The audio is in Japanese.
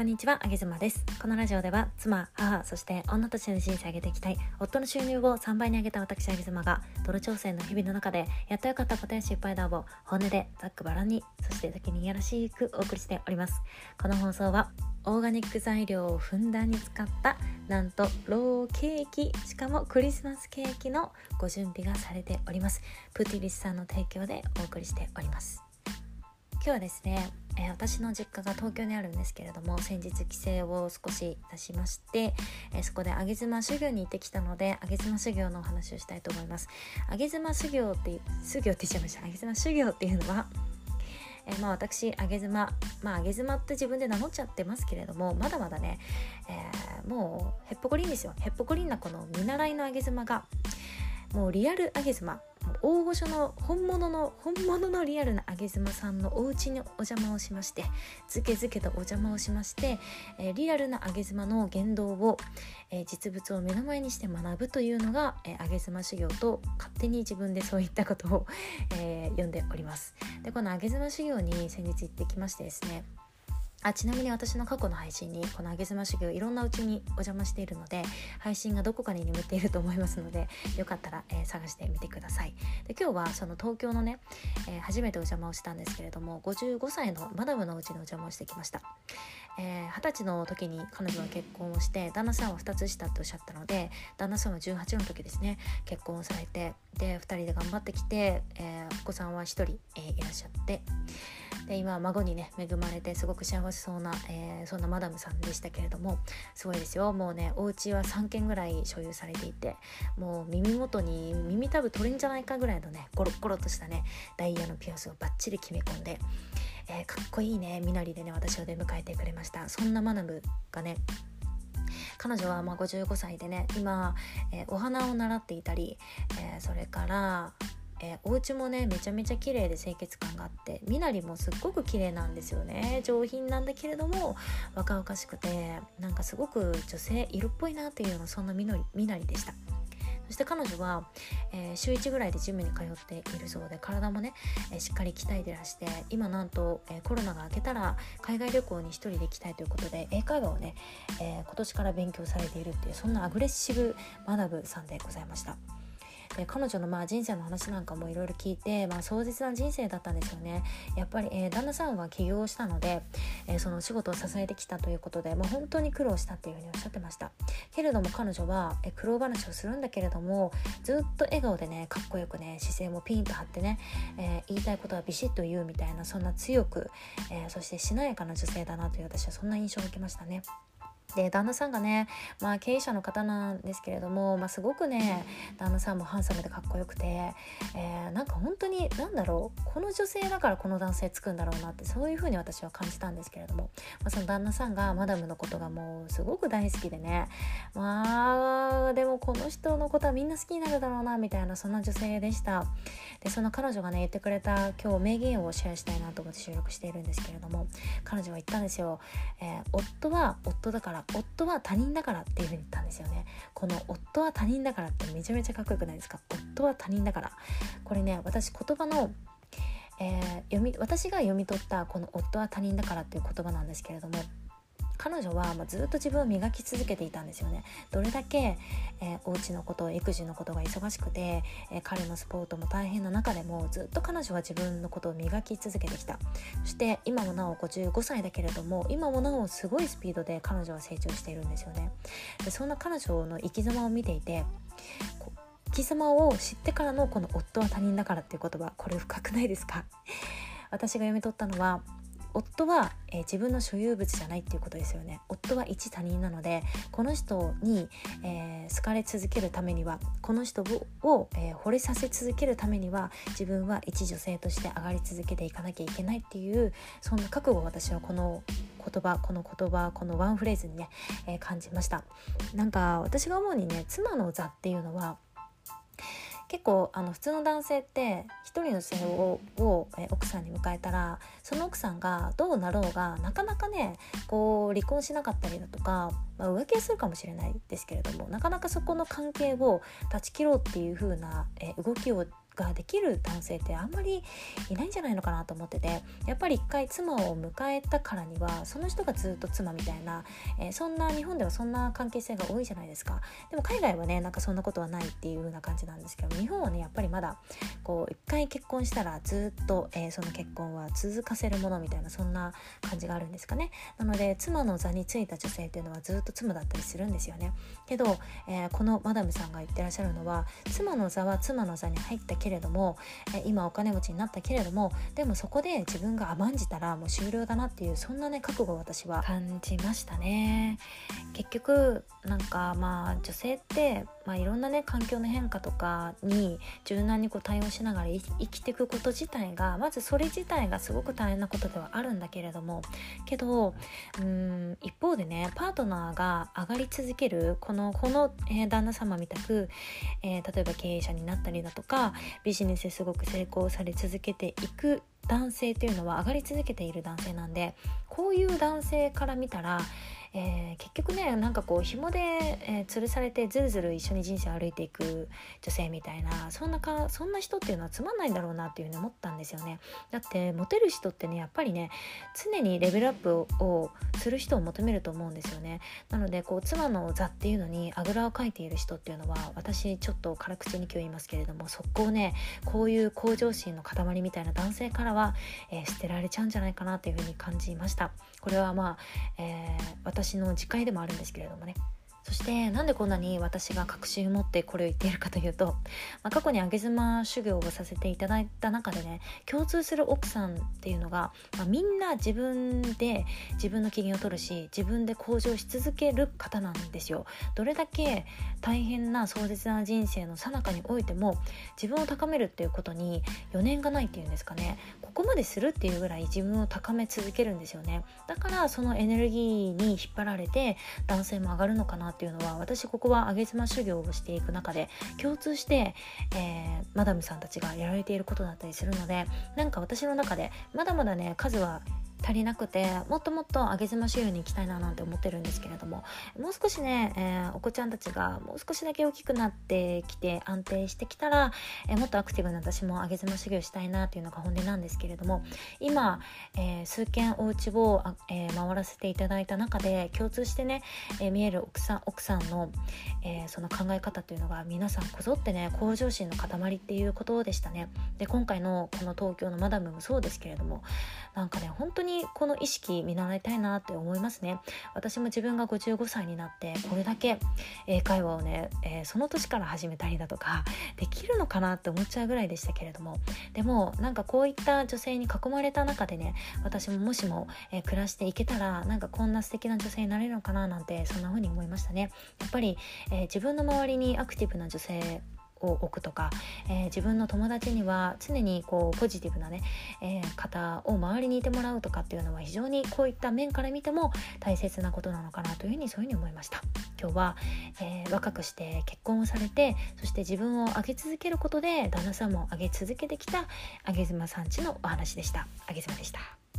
こんにちは、あげずまです。このラジオでは、妻、母、そして女としての人生を上げていきたい、夫の収入を3倍に上げた私、あげずまが、ドル挑戦の日々の中で、やっとよかったことや失敗談を、本音で、ざっくばらんに、そして時にいやらしくお送りしております。この放送は、オーガニック材料をふんだんに使った、なんと、ローケーキ、しかもクリスマスケーキのご準備がされております。プティリスさんの提供でお送りしております。今日はですねえー、私の実家が東京にあるんですけれども先日帰省を少し出しまして、えー、そこで上妻修行に行ってきたので上妻修行のお話をしたいと思います。上妻修行って修行って言っちゃいました。上妻修行っていうのはえー、まあ私上妻まあ上妻って自分で名乗っちゃってますけれどもまだまだね、えー、もうへっぽこりんですよ。へっぽこりんなこの見習いの上妻がもうリアル上妻。大御所の本物の本物のリアルなあげ妻さんのお家にお邪魔をしましてずけずけとお邪魔をしまして、えー、リアルなあげ妻の言動を、えー、実物を目の前にして学ぶというのが、えー、あげ妻修行と勝手に自分でそういったことを、えー、読んでおります。でこのあげ妻修行に先日行ってきましてですねあちなみに私の過去の配信にこの「あげずま修行」いろんなうちにお邪魔しているので配信がどこかに眠っていると思いますのでよかったら、えー、探してみてください。で今日はその東京のね、えー、初めてお邪魔をしたんですけれども55歳のマダムのうちにお邪魔をしてきました。えー、歳の時に彼女は結婚をして旦那さんは2つ下っておっしゃったので旦那さんは18の時ですね結婚をされてで2人で頑張ってきて、え、お子さんは1人、え、いらっしゃって。で今は孫にね恵まれてすごく幸せそうな、えー、そんなマダムさんでしたけれどもすごいですよ。もうねお家は3軒ぐらい所有されていてもう耳元に耳たぶ取れんじゃないかぐらいのねゴロッゴロとしたねダイヤのピアスをバッチリ決め込んで、えー、かっこいいね身なりでね私を出迎えてくれました。そんなマダムがね彼女はま55歳でね今、えー、お花を習っていたり、えー、それからえー、お家もねめちゃめちゃ綺麗で清潔感があって身なりもすっごく綺麗なんですよね上品なんだけれども若々しくてなんかすごく女性色っぽいなっていうようなそんな身なりでしたそして彼女は、えー、週1ぐらいでジムに通っているそうで体もね、えー、しっかり鍛えてらして今なんと、えー、コロナが明けたら海外旅行に1人で行きたいということで英会話をね、え今年から勉強されているっていうそんなアグレッシブマダブさんでございました。で彼女のまあ人生の話なんかもいろいろ聞いて、まあ、壮絶な人生だったんですよねやっぱり、えー、旦那さんは起業したので、えー、その仕事を支えてきたということでもう本当に苦労したっていうふうにおっしゃってましたけれども彼女は、えー、苦労話をするんだけれどもずっと笑顔でねかっこよくね姿勢もピンと張ってね、え言いたいことはビシッと言うみたいなそんな強く、えそしてしなやかな女性だなという私はそんな印象を受けましたね。で旦那さんがね、まあ、経営者の方なんですけれども、まあ、すごくね旦那さんもハンサムでかっこよくて、えー、なんか本当に何だろうこの女性だからこの男性つくんだろうなってそういうふうに私は感じたんですけれども、まあ、その旦那さんがマダムのことがもうすごく大好きでねまあでもこの人のことはみんな好きになるだろうなみたいなそんな女性でした。でその彼女がね言ってくれた今日名言をシェアしたいなと思って収録しているんですけれども彼女は言ったんですよ、えー、夫は夫だから夫は他人だからっていう風に言ったんですよね。この夫は他人だからってめちゃめちゃかっこよくないですか？夫は他人だから。これね私言葉のえー、読み私が読み取ったこの「夫は他人だから」っていう言葉なんですけれども彼女はまずっと自分を磨き続けていたんですよね。どれだけ、えー、お家のこと育児のことが忙しくて、えー、彼のスポートも大変な中でもずっと彼女は自分のことを磨き続けてきた。そして今もなお55歳だけれども今もなおすごいスピードで彼女は成長しているんですよね。でそんな彼女の生き様を見ていて生き様を知ってからのこの夫は他人だからっていう言葉これ深くないですか？私が読み取ったのは夫は、えー、自分の所有物じゃないっていうことですよね。夫は一他人なのでこの人に、えー、好かれ続けるためにはこの人を、えー、惚れさせ続けるためには自分は一女性として上がり続けていかなきゃいけないっていうそんな覚悟を私はこの言葉この言葉このワンフレーズにね、えー、感じました。なんか私が思うにね妻の座っていうのは結構あの普通の男性って一人の女性をを、え奥さんに迎えたらその奥さんがどうなろうがなかなかねこう離婚しなかったりだとか、まあ、浮気するかもしれないですけれどもなかなかそこの関係を断ち切ろうっていう風な、え動きをができる男性ってあんまりいないんじゃないのかなと思っててやっぱり一回妻を迎えたからにはその人がずっと妻みたいな、えー、そんな日本ではそんな関係性が多いじゃないですか。でも海外はねなんかそんなことはないっていう風な感じなんですけど日本はねやっぱりまだこう一回結婚したらずっと、えー、その結婚は続かせるものみたいなそんな感じがあるんですかね。なので妻の座についた女性っていうのはずっと妻だったりするんですよね。けど、えー、このマダムさんが言ってらっしゃるのは妻の座は妻の座に入ったけれども、今お金持ちになったけれどもでもそこで自分が甘んじたらもう終了だなっていうそんなね覚悟を私は感じましたね。結局なんかまあ女性って、まあ、いろんなね環境の変化とかに柔軟にこう対応しながら生きていくこと自体がまずそれ自体がすごく大変なことではあるんだけれどもけどうん一方でねパートナーが上がり続けるこのこの、え、旦那様みたく、えー、例えば経営者になったりだとかビジネスすごく成功され続けていく男性というのは上がり続けている男性なんでこういう男性から見たらえー、結局ねなんかこう紐で、えー、吊るされてずるずる一緒に人生歩いていく女性みたいなそんなかそんな人っていうのはつまんないんだろうなっていうふうに思ったんですよね。だってモテる人ってねやっぱりね常にレベルアップをする人を求めると思うんですよね。なのでこう妻の座っていうのにあぐらをかいている人っていうのは私ちょっと辛口に今日言いますけれども速攻ねこういう向上心の塊みたいな男性からは、えー、捨てられちゃうんじゃないかなというふうに感じました。これはまあ、えー私の自戒でもあるんですけれどもね。そしてなんでこんなに私が確信を持ってこれを言っているかというと、まあ、過去に上妻修行をさせていただいた中でね共通する奥さんっていうのが、まあ、みんな自分で自分の機嫌を取るし自分で向上し続ける方なんですよ。どれだけ大変な壮絶な人生の最中においても自分を高めるっていうことに余念がないっていうんですかねここまでするっていうぐらい自分を高め続けるんですよねだからそのエネルギーに引っ張られて男性も上がるのかなっていうのは私ここは上げ妻修行をしていく中で共通して、えー、マダムさんたちがやられていることだったりするのでなんか私の中でまだまだね数は足りなくてもっともっと上げ妻収入に行きたいななんて思ってるんですけれどももう少しね、えー、お子ちゃんたちがもう少しだけ大きくなってきて安定してきたら、えー、もっとアクティブな私も上げ妻修行したいなっていうのが本音なんですけれども今、えー、数件お家を、え回らせていただいた中で共通してね、え見える奥さん奥さんの、えその考え方っていうのが皆さんこぞってね向上心の塊っていうことでしたね。で今回のこの東京のマダムもそうですけれどもなんかね本当ににこの意識見習いたいなって思いますね。私も自分が55歳になってこれだけ英会話をね、えー、その年から始めたりだとか できるのかなって思っちゃうぐらいでしたけれども。でもなんかこういった女性に囲まれた中でね私ももしも、えー、暮らしていけたらなんかこんな素敵な女性になれるのかななんてそんな風に思いましたね。やっぱり、えー、自分の周りにアクティブな女性を置くとか、えー、自分の友達には常にこうポジティブなね、えー、方を周りにいてもらうとかっていうのは非常にこういった面から見ても大切なことなのかなというふうにそういうふうに思いました。今日は、えー、若くして結婚をされてそして自分を上げ続けることで旦那さんも上げ続けてきた上妻さんちのお話でした。上妻でした。